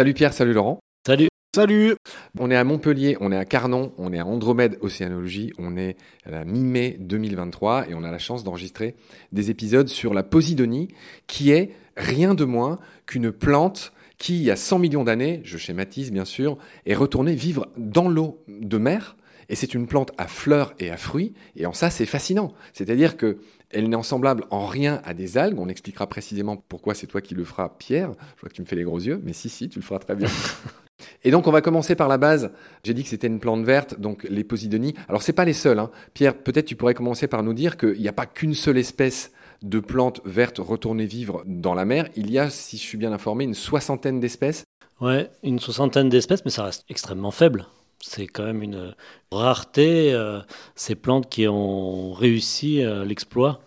Salut Pierre, salut Laurent. Salut. Salut On est à Montpellier, on est à Carnon, on est à Andromède Océanologie, on est à la mi-mai 2023 et on a la chance d'enregistrer des épisodes sur la Posidonie qui est rien de moins qu'une plante qui, il y a 100 millions d'années, je schématise bien sûr, est retournée vivre dans l'eau de mer. Et c'est une plante à fleurs et à fruits. Et en ça, c'est fascinant. C'est-à-dire que elle n'est semblable en rien à des algues. On expliquera précisément pourquoi c'est toi qui le feras, Pierre. Je vois que tu me fais les gros yeux, mais si, si, tu le feras très bien. Et donc, on va commencer par la base. J'ai dit que c'était une plante verte, donc les posidonies. Alors, c'est pas les seuls. Hein. Pierre, peut-être tu pourrais commencer par nous dire qu'il n'y a pas qu'une seule espèce de plantes vertes retournées vivre dans la mer. Il y a, si je suis bien informé, une soixantaine d'espèces. Ouais, une soixantaine d'espèces, mais ça reste extrêmement faible. C'est quand même une rareté, euh, ces plantes qui ont réussi euh, l'exploit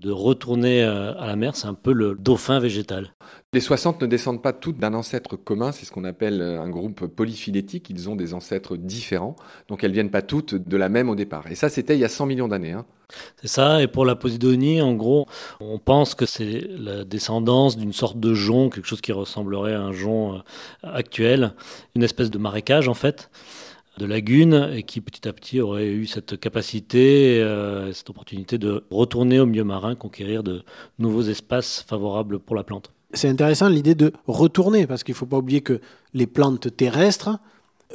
de retourner euh, à la mer, c'est un peu le dauphin végétal. Les 60 ne descendent pas toutes d'un ancêtre commun, c'est ce qu'on appelle un groupe polyphylétique, ils ont des ancêtres différents, donc elles viennent pas toutes de la même au départ. Et ça, c'était il y a 100 millions d'années. Hein. C'est ça, et pour la Posidonie, en gros, on pense que c'est la descendance d'une sorte de jonc, quelque chose qui ressemblerait à un jonc actuel, une espèce de marécage en fait de lagunes et qui petit à petit aurait eu cette capacité, euh, cette opportunité de retourner au milieu marin, conquérir de nouveaux espaces favorables pour la plante. C'est intéressant l'idée de retourner, parce qu'il ne faut pas oublier que les plantes terrestres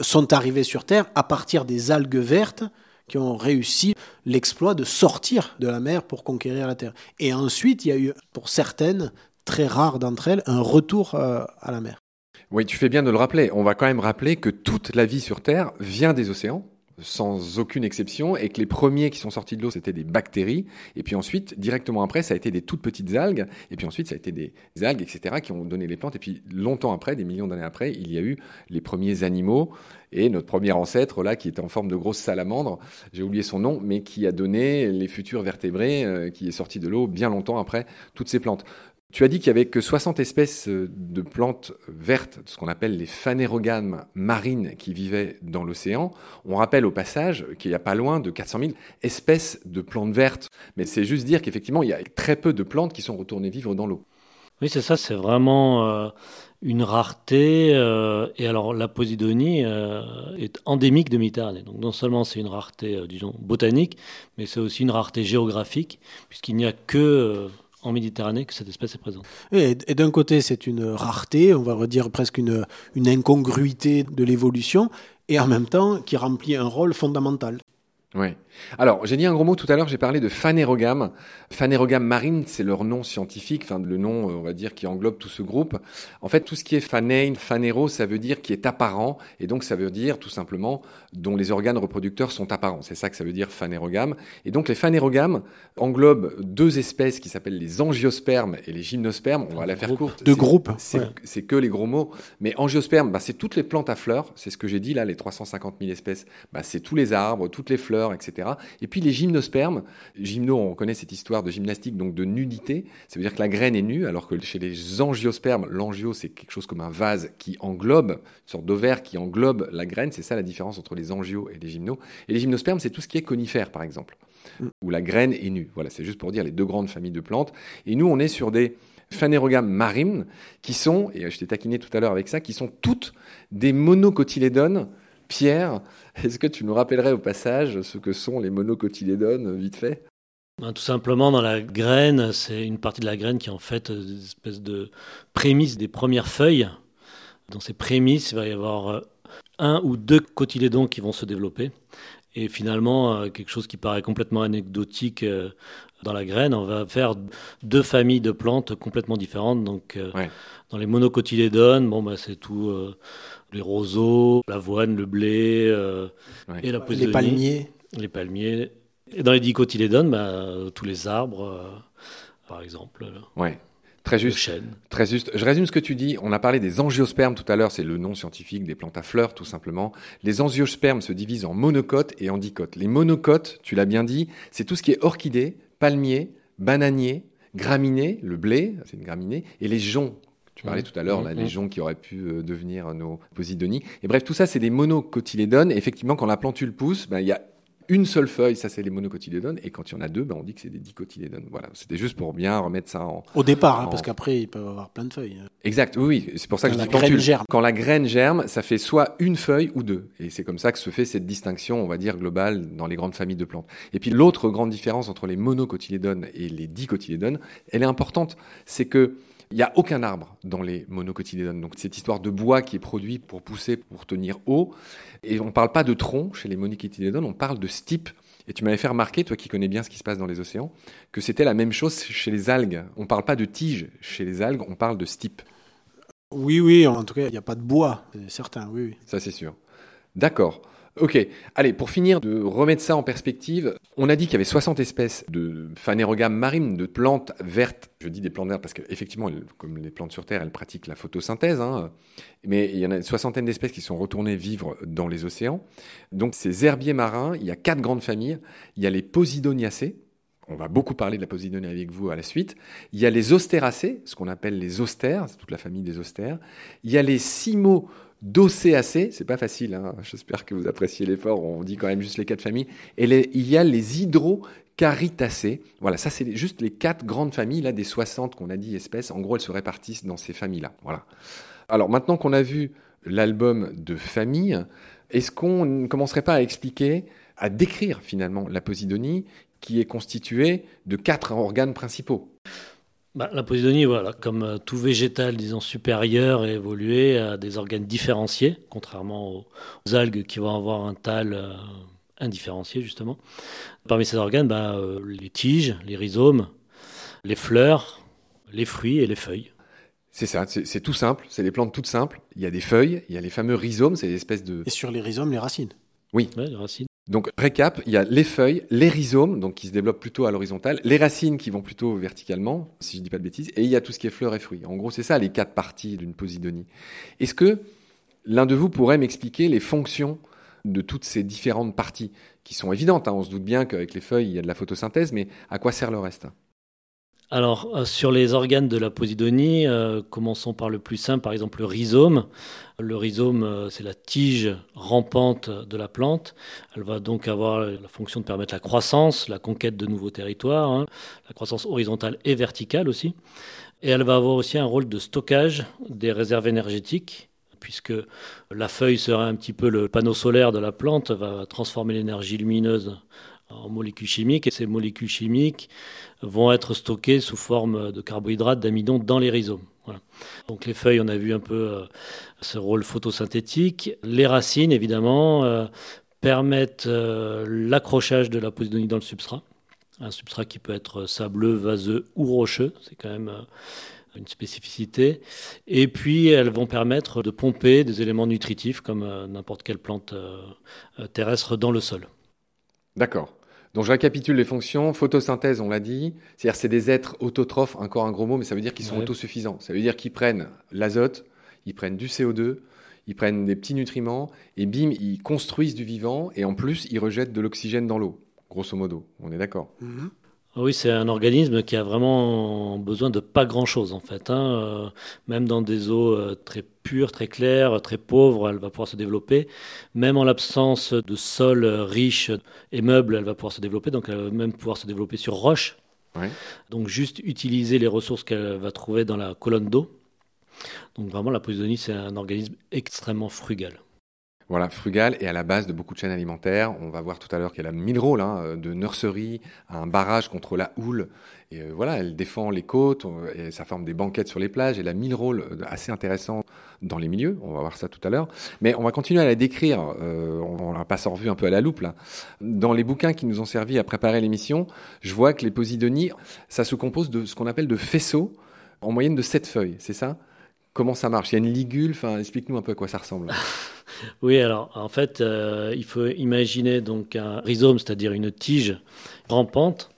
sont arrivées sur Terre à partir des algues vertes qui ont réussi l'exploit de sortir de la mer pour conquérir la Terre. Et ensuite, il y a eu, pour certaines, très rares d'entre elles, un retour euh, à la mer. Oui, tu fais bien de le rappeler. On va quand même rappeler que toute la vie sur Terre vient des océans sans aucune exception, et que les premiers qui sont sortis de l'eau, c'était des bactéries, et puis ensuite, directement après, ça a été des toutes petites algues, et puis ensuite, ça a été des algues, etc., qui ont donné les plantes, et puis longtemps après, des millions d'années après, il y a eu les premiers animaux, et notre premier ancêtre, là, qui était en forme de grosse salamandre, j'ai oublié son nom, mais qui a donné les futurs vertébrés, euh, qui est sorti de l'eau bien longtemps après toutes ces plantes. Tu as dit qu'il y avait que 60 espèces euh, de plantes vertes, ce qu'on appelle les phanérogames marines qui vivaient dans l'océan. On rappelle au passage qu'il n'y a pas loin de 400 000 espèces de plantes vertes. Mais c'est juste dire qu'effectivement, il y a très peu de plantes qui sont retournées vivre dans l'eau. Oui, c'est ça, c'est vraiment euh, une rareté. Euh, et alors, la Posidonie est endémique de Méditerranée. Donc, non seulement c'est une rareté, disons, botanique, mais c'est aussi une rareté géographique, puisqu'il n'y a que en Méditerranée que cette espèce est présente. Et, d'un côté, c'est une rareté, on va dire presque une, une incongruité de l'évolution, et en même temps qui remplit un rôle fondamental. Oui. Alors, j'ai dit un gros mot tout à l'heure, j'ai parlé de phanérogame. Phanérogame marine, c'est leur nom scientifique, enfin le nom, on va dire, qui englobe tout ce groupe. En fait, tout ce qui est phanein, phanéro, ça veut dire qui est apparent, et donc ça veut dire tout simplement dont les organes reproducteurs sont apparents. C'est ça que ça veut dire phanérogame. Et donc les phanérogames englobent deux espèces qui s'appellent les angiospermes et les gymnospermes. On va la faire courte. Deux groupes. C'est que les gros mots. Mais angiospermes, bah, c'est toutes les plantes à fleurs. C'est ce que j'ai dit là, les 350 000 espèces. Bah, c'est tous les arbres, toutes les fleurs, etc. Et puis les gymnospermes, gymno, on connaît cette histoire de gymnastique, donc de nudité, ça veut dire que la graine est nue, alors que chez les angiospermes, l'angio c'est quelque chose comme un vase qui englobe, une sorte d'ovaire qui englobe la graine, c'est ça la différence entre les angios et les gymnos. Et les gymnospermes, c'est tout ce qui est conifère par exemple, où la graine est nue. Voilà, c'est juste pour dire les deux grandes familles de plantes. Et nous, on est sur des phanérogames marines qui sont, et je t'ai taquiné tout à l'heure avec ça, qui sont toutes des monocotylédones Pierre, est-ce que tu nous rappellerais au passage ce que sont les monocotylédones, vite fait? Ben, Tout simplement, dans la graine, c'est une partie de la graine qui est en fait des espèces de prémices des premières feuilles. Dans ces prémices, il va y avoir euh, un ou deux cotylédons qui vont se développer. Et finalement, euh, quelque chose qui paraît complètement anecdotique euh, dans la graine, on va faire deux familles de plantes complètement différentes. Donc, dans les monocotylédones, bon, bah, c'est tout les roseaux, l'avoine, le blé euh, et la Les palmiers. Les palmiers. Et dans les dicotylédones, bah, tous les arbres, euh, par exemple. Ouais. Très juste. Très juste. Je résume ce que tu dis. On a parlé des angiospermes tout à l'heure, c'est le nom scientifique des plantes à fleurs, tout simplement. Les angiospermes se divisent en monocotes et en dicotes. Les monocotes, tu l'as bien dit, c'est tout ce qui est orchidée, palmier, bananier, graminées, le blé, c'est une graminée, et les joncs, tu parlais mmh. tout à l'heure, la mmh. légion qui aurait pu euh, devenir nos posidonies. Et bref, tout ça, c'est des monocotylédones. Effectivement, quand la plantule pousse, ben, il y a une seule feuille, ça c'est les monocotylédones, et quand il y en a deux, ben, on dit que c'est des dicotylédones. Voilà, c'était juste pour bien remettre ça en. Au départ, hein, parce qu'après, ils peuvent avoir plein de feuilles. Exact, oui, oui, c'est pour ça que Quand je dis tu- germe. quand la graine germe, ça fait soit une feuille ou deux. Et c'est comme ça que se fait cette distinction, on va dire, globale dans les grandes familles de plantes. Et puis l'autre grande différence entre les monocotylédones et les dicotylédones, elle est importante, c'est que il n'y a aucun arbre dans les monocotylédones. Donc cette histoire de bois qui est produit pour pousser, pour tenir haut. Et on ne parle pas de tronc chez les monocotylédones, on parle de stipe. Et tu m'avais fait remarquer, toi qui connais bien ce qui se passe dans les océans, que c'était la même chose chez les algues. On ne parle pas de tige chez les algues, on parle de stipe. Oui, oui, en tout cas, il n'y a pas de bois, c'est certain, oui, oui. Ça, c'est sûr. D'accord. Ok. Allez, pour finir de remettre ça en perspective, on a dit qu'il y avait 60 espèces de phanérogames marines, de plantes vertes. Je dis des plantes vertes parce qu'effectivement, comme les plantes sur Terre, elles pratiquent la photosynthèse. hein. Mais il y en a une soixantaine d'espèces qui sont retournées vivre dans les océans. Donc, ces herbiers marins, il y a quatre grandes familles. Il y a les Posidoniacées. On va beaucoup parler de la Posidonie avec vous à la suite. Il y a les Ostéracées, ce qu'on appelle les austères, c'est toute la famille des austères. Il y a les Simo d'Océacées, c'est pas facile, hein. j'espère que vous appréciez l'effort, on dit quand même juste les quatre familles. Et il y a les Hydrocaritacées. Voilà, ça c'est juste les quatre grandes familles là des 60 qu'on a dit espèces. En gros, elles se répartissent dans ces familles-là. Voilà. Alors maintenant qu'on a vu l'album de famille, est-ce qu'on ne commencerait pas à expliquer, à décrire finalement la Posidonie? Qui est constituée de quatre organes principaux Bah, la posidonie, voilà, comme euh, tout végétal, disons, supérieur et évolué, a des organes différenciés, contrairement aux, aux algues qui vont avoir un tal euh, indifférencié, justement. Parmi ces organes, bah, euh, les tiges, les rhizomes, les fleurs, les fruits et les feuilles. C'est ça, c'est tout simple, c'est des plantes toutes simples. Il y a des feuilles, il y a les fameux rhizomes, c'est des espèces de... Et sur les rhizomes, les racines. Ouais, les racines. Donc, récap, il y a les feuilles, les rhizomes, donc qui se développent plutôt à l'horizontale, les racines qui vont plutôt verticalement, si je dis pas de bêtises, et il y a tout ce qui est fleurs et fruits. En gros, c'est ça les quatre parties d'une posidonie. Est-ce que l'un de vous pourrait m'expliquer les fonctions de toutes ces différentes parties, qui sont évidentes, hein, on se doute bien qu'avec les feuilles, il y a de la photosynthèse, mais à quoi sert le reste? Alors, euh, sur les organes de la posidonie, euh, commençons par le plus simple, par exemple le rhizome. Le rhizome, euh, c'est la tige rampante de la plante. Elle va donc avoir la fonction de permettre la croissance, la conquête de nouveaux territoires, hein, la croissance horizontale et verticale aussi. Et elle va avoir aussi un rôle de stockage des réserves énergétiques, puisque la feuille sera un petit peu le panneau solaire de la plante, va transformer l'énergie lumineuse en molécules chimiques, et ces molécules chimiques vont être stockées sous forme de carbohydrates, d'amidon dans les rhizomes. Donc les feuilles, on a vu un peu euh, ce rôle photosynthétique. Les racines, évidemment, euh, permettent euh, l'accrochage de la posidonie dans le substrat. Un substrat qui peut être sableux, vaseux ou rocheux, c'est quand même une spécificité. Et puis elles vont permettre de pomper des éléments nutritifs comme n'importe quelle plante terrestre dans le sol. D'accord. Donc je récapitule les fonctions. Photosynthèse, on l'a dit. C'est-à-dire c'est des êtres autotrophes, encore un gros mot, mais ça veut dire qu'ils sont Ouais. autosuffisants. Ça veut dire qu'ils prennent l'azote, ils prennent du CO2, ils prennent des petits nutriments, et bim, ils construisent du vivant, et en plus, ils rejettent de l'oxygène dans l'eau. Grosso modo, on est d'accord. Mhm. Oui, c'est un organisme qui a vraiment besoin de pas grand-chose en fait. hein. Euh, Même dans des eaux euh, très pures, très claires, très pauvres, elle va pouvoir se développer. Même en l'absence de sol euh, riche et meuble, elle va pouvoir se développer. Donc elle va même pouvoir se développer sur roche. Donc juste utiliser les ressources qu'elle va trouver dans la colonne d'eau. Donc vraiment, la Posidonie, c'est un organisme extrêmement frugal. Voilà, frugal et à la base de beaucoup de chaînes alimentaires. On va voir tout à l'heure qu'elle a mille rôles, hein, de nurserie à un barrage contre la houle. Et euh, voilà, elle défend les côtes euh, et ça forme des banquettes sur les plages. Elle a mille rôles euh, assez intéressants dans les milieux. On va voir ça tout à l'heure. Mais on va continuer à la décrire. Euh, on, la passe en revue un peu à la loupe là. Dans les bouquins qui nous ont servi à préparer l'émission, je vois que les posidonies, ça se compose de ce qu'on appelle de faisceaux en moyenne de sept feuilles. C'est ça? Comment ça marche? Il y a une ligule. Explique-nous un peu à quoi ça ressemble. Oui, alors en fait, euh, il faut imaginer donc un rhizome, c'est-à-dire une tige rampante,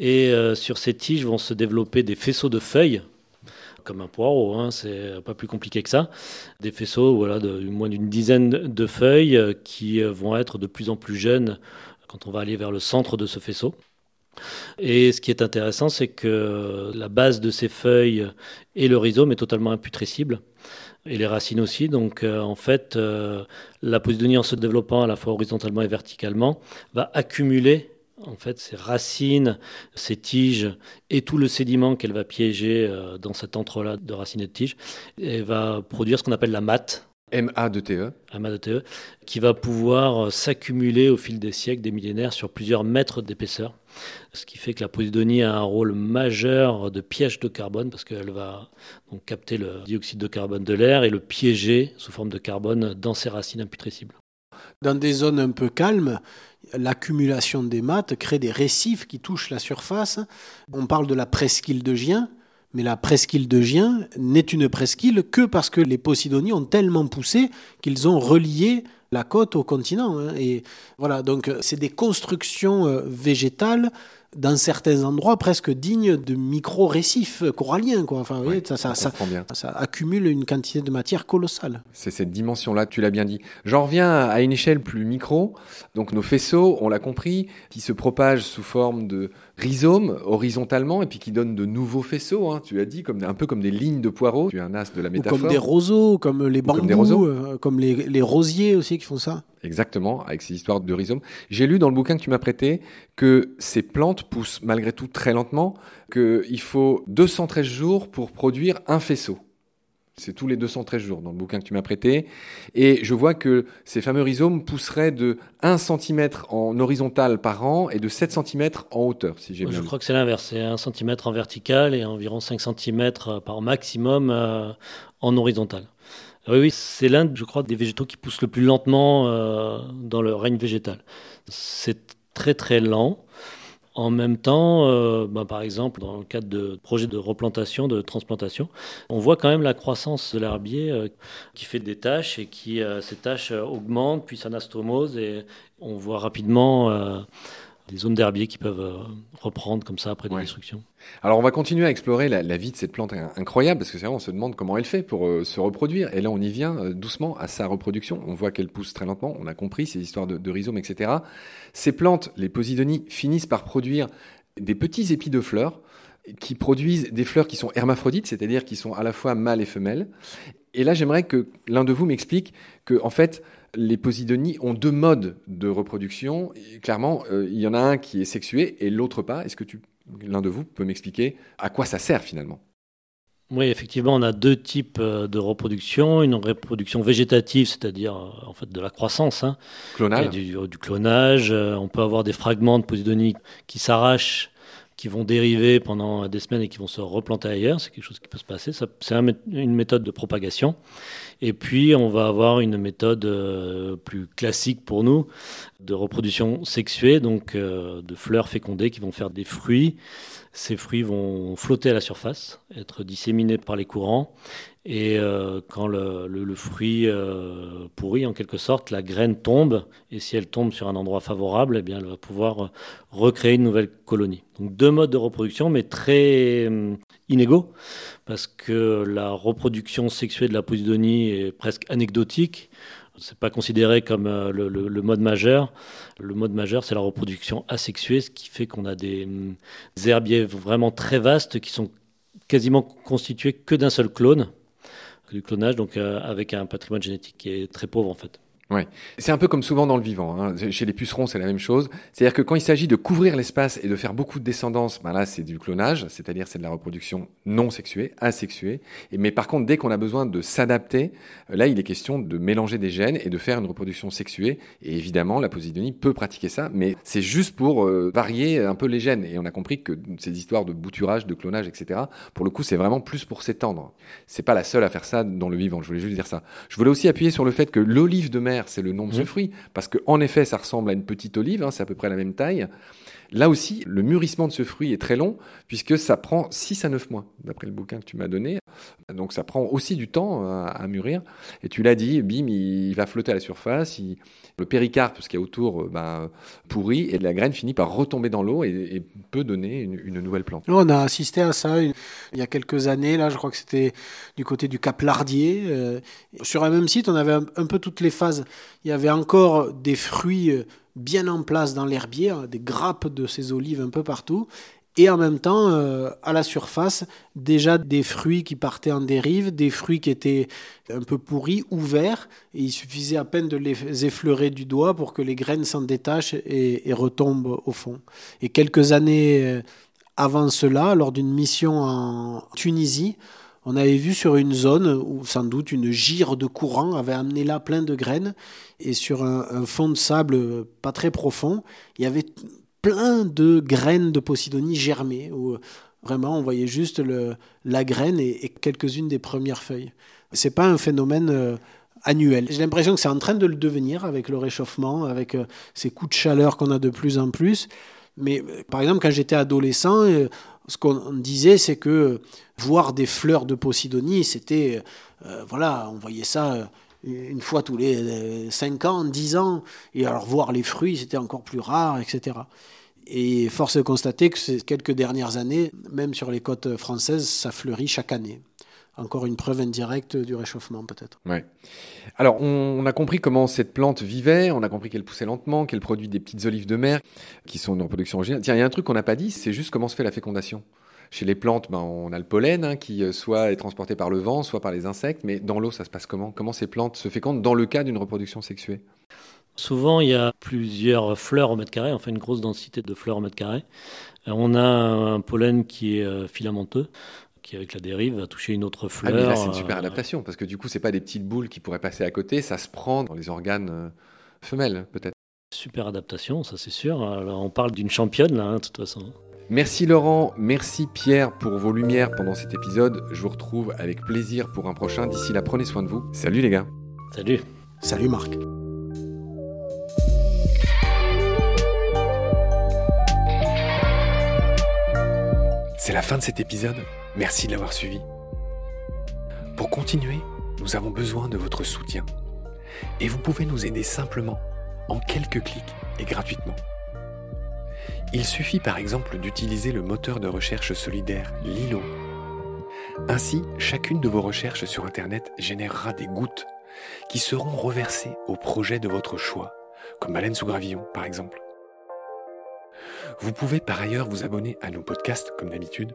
et euh, sur ces tiges vont se développer des faisceaux de feuilles, comme un poireau, hein, c'est pas plus compliqué que ça. Des faisceaux, voilà, de moins d'une dizaine de feuilles euh, qui vont être de plus en plus jeunes quand on va aller vers le centre de ce faisceau. Et ce qui est intéressant, c'est que la base de ces feuilles et le rhizome est totalement imputrescible. et les racines aussi. Donc euh, en fait, euh, la posidonie en se développant à la fois horizontalement et verticalement va accumuler en fait ses racines, ses tiges et tout le sédiment qu'elle va piéger euh, dans cet entrelac de racines et de tiges et va produire ce qu'on appelle la matte. MA2TE. MA2TE, qui va pouvoir s'accumuler au fil des siècles, des millénaires, sur plusieurs mètres d'épaisseur. Ce qui fait que la posidonie a un rôle majeur de piège de carbone parce qu'elle va donc capter le dioxyde de carbone de l'air et le piéger sous forme de carbone dans ses racines imputrescibles. Dans des zones un peu calmes, l'accumulation des mattes crée des récifs qui touchent la surface. On parle de la presqu'île de Gien, mais la presqu'île de Gien n'est une presqu'île que parce que les Posidonies ont tellement poussé qu'ils ont relié la côte au continent. Hein. Et voilà, donc c'est des constructions euh, végétales dans certains endroits presque dignes de micro-récifs coralliens. Quoi. Enfin, ça, ça, ça, accumule une quantité de matière colossale. C'est cette dimension-là, tu l'as bien dit. J'en reviens à une échelle plus micro. Donc nos faisceaux, on l'a compris, qui se propagent sous forme de rhizomes horizontalement et puis qui donnent de nouveaux faisceaux, hein, tu as dit, comme, un peu comme des lignes de poireaux. Tu es un as de la métaphore. comme des roseaux, comme les bambous, comme, des roseaux. Euh, comme les, les rosiers aussi qui font ça. Exactement, avec ces histoires de rhizomes. J'ai lu dans le bouquin que tu m'as prêté que ces plantes poussent malgré tout très lentement, qu'il faut 213 jours pour produire un faisceau. C'est tous les 213 jours dans le bouquin que tu m'as prêté. Et je vois que ces fameux rhizomes pousseraient de 1 cm en horizontal par an et de 7 cm en hauteur, si j'ai Je crois que c'est l'inverse. C'est 1 cm en vertical et environ 5 cm par maximum euh, en horizontal. Oui, oui c'est l'un, je crois, des végétaux qui poussent le plus lentement euh, dans le règne végétal. C'est très très lent. En même temps, euh, bah, par exemple, dans le cadre de projets de replantation, de transplantation, on voit quand même la croissance de l'herbier euh, qui fait des tâches et qui, ces tâches augmentent, puis s'anastomose et on voit rapidement des zones d'herbier qui peuvent euh, reprendre comme ça après des destructions. Alors on va continuer à explorer la, vie de cette plante incroyable parce que c'est vrai on se demande comment elle fait pour euh, se reproduire et là on y vient euh, doucement à sa reproduction. On voit qu'elle pousse très lentement, on a compris ces histoires de, de rhizomes etc. Ces plantes, les posidonies, finissent par produire des petits épis de fleurs qui produisent des fleurs qui sont hermaphrodites, c'est-à-dire qui sont à la fois mâles et femelles. Et là, j'aimerais que l'un de vous m'explique que, en fait, les posidonies ont deux modes de reproduction. clairement, euh, il y en a un qui est sexué et l'autre pas. Est-ce que l'un de vous peut m'expliquer à quoi ça sert finalement? Oui, effectivement, on a deux types euh, de reproduction. Une reproduction végétative, c'est-à-dire euh, en fait de la croissance. Hein, clonage. Du, clonage. On peut avoir des fragments de posidonies qui s'arrachent qui vont dériver pendant des semaines et qui vont se replanter ailleurs. C'est quelque chose qui peut se passer. C'est une méthode de propagation. Et puis, on va avoir une méthode euh, plus classique pour nous de reproduction sexuée, donc euh, de fleurs fécondées qui vont faire des fruits. Ces fruits vont flotter à la surface, être disséminés par les courants. Et euh, quand le, fruit pourrit, en quelque sorte, la graine tombe. Et si elle tombe sur un endroit favorable, eh bien, elle va pouvoir recréer une nouvelle colonie. Donc deux modes de reproduction, mais très inégaux parce que la reproduction sexuée de la posidonie est presque anecdotique. C'est pas considéré comme euh, le, mode majeur. Le mode majeur, c'est la reproduction asexuée, ce qui fait qu'on a des, des, herbiers vraiment très vastes qui sont quasiment constitués que d'un seul clone, du clonage, donc euh, avec un patrimoine génétique qui est très pauvre en fait. Ouais. C'est un peu comme souvent dans le vivant. Hein. Chez les pucerons, c'est la même chose. C'est-à-dire que quand il s'agit de couvrir l'espace et de faire beaucoup de descendance, ben là, c'est du clonage, c'est-à-dire c'est de la reproduction non sexuée, asexuée. Mais par contre, dès qu'on a besoin de s'adapter, euh, là, il est question de mélanger des gènes et de faire une reproduction sexuée. Et évidemment, la posidonie peut pratiquer ça, mais c'est juste pour euh, varier un peu les gènes. Et on a compris que ces histoires de bouturage, de clonage, etc., pour le coup, c'est vraiment plus pour s'étendre. C'est pas la seule à faire ça dans le vivant. Je voulais juste dire ça. Je voulais aussi appuyer sur le fait que l'olive de mer c'est le nom de ce mmh. fruit, parce qu'en effet, ça ressemble à une petite olive, hein, c'est à peu près la même taille. Là aussi, le mûrissement de ce fruit est très long, puisque ça prend 6 à 9 mois, d'après le bouquin que tu m'as donné. Donc ça prend aussi du temps euh, à, mûrir. Et tu l'as dit, bim, il va flotter à la surface, le péricarpe, ce qu'il y a autour, euh, ben, pourrit, et la graine finit par retomber dans l'eau et, peut donner une, nouvelle plante. on a assisté à ça il y a quelques années, là, je crois que c'était du côté du Cap Lardier. Euh, sur un même site, on avait un, peu toutes les phases. Il y avait encore des fruits bien en place dans l'herbier, des grappes de ces olives un peu partout. et en même temps, euh, à la surface, déjà des fruits qui partaient en dérive, des fruits qui étaient un peu pourris, ouverts, et il suffisait à peine de les effleurer du doigt pour que les graines s'en détachent et, retombent au fond. Et quelques années euh, avant cela, lors d'une mission en Tunisie, on avait vu sur une zone où sans doute une gire de courant avait amené là plein de graines, et sur un, fond de sable pas très profond, il y avait plein de graines de Posidonie germées, où vraiment on voyait juste la graine et, quelques-unes des premières feuilles. C'est pas un phénomène euh, annuel. J'ai l'impression que c'est en train de le devenir avec le réchauffement, avec euh, ces coups de chaleur qu'on a de plus en plus. Mais euh, par exemple, quand j'étais adolescent, ce qu'on disait, c'est que voir des fleurs de Posidonie, c'était, voilà, on voyait ça une fois tous les 5 ans, 10 ans, et alors voir les fruits, c'était encore plus rare, etc. Et force de constater que ces quelques dernières années, même sur les côtes françaises, ça fleurit chaque année. Encore une preuve indirecte du réchauffement, peut-être. Ouais. Alors, on, a compris comment cette plante vivait, on a compris qu'elle poussait lentement, qu'elle produit des petites olives de mer qui sont en production originale. Tiens, il y a un truc qu'on n'a pas dit, c'est juste comment se fait la fécondation. Chez les plantes, ben, on a le pollen hein, qui euh, soit est transporté par le vent, soit par les insectes, mais dans l'eau, ça se passe comment? Comment ces plantes se fécondent dans le cas d'une reproduction sexuée? Souvent, il y a plusieurs fleurs au mètre carré, enfin une grosse densité de fleurs au mètre carré. Euh, on a un pollen qui est euh, filamenteux, qui avec la dérive va toucher une autre fleur. Ah mais là, c'est une super adaptation, parce que du coup, c'est pas des petites boules qui pourraient passer à côté, ça se prend dans les organes femelles, peut-être. Super adaptation, ça c'est sûr. Alors, on parle d'une championne, là, hein, de toute façon. Merci Laurent, merci Pierre pour vos lumières pendant cet épisode. Je vous retrouve avec plaisir pour un prochain. D'ici là, prenez soin de vous. Salut les gars. Salut. Salut Marc. C'est la fin de cet épisode. Merci de l'avoir suivi. Pour continuer, nous avons besoin de votre soutien. Et vous pouvez nous aider simplement, en quelques clics et gratuitement. Il suffit par exemple d'utiliser le moteur de recherche solidaire Lilo. Ainsi, chacune de vos recherches sur Internet générera des gouttes qui seront reversées au projet de votre choix, comme Baleine sous gravillon par exemple. Vous pouvez par ailleurs vous abonner à nos podcasts comme d'habitude,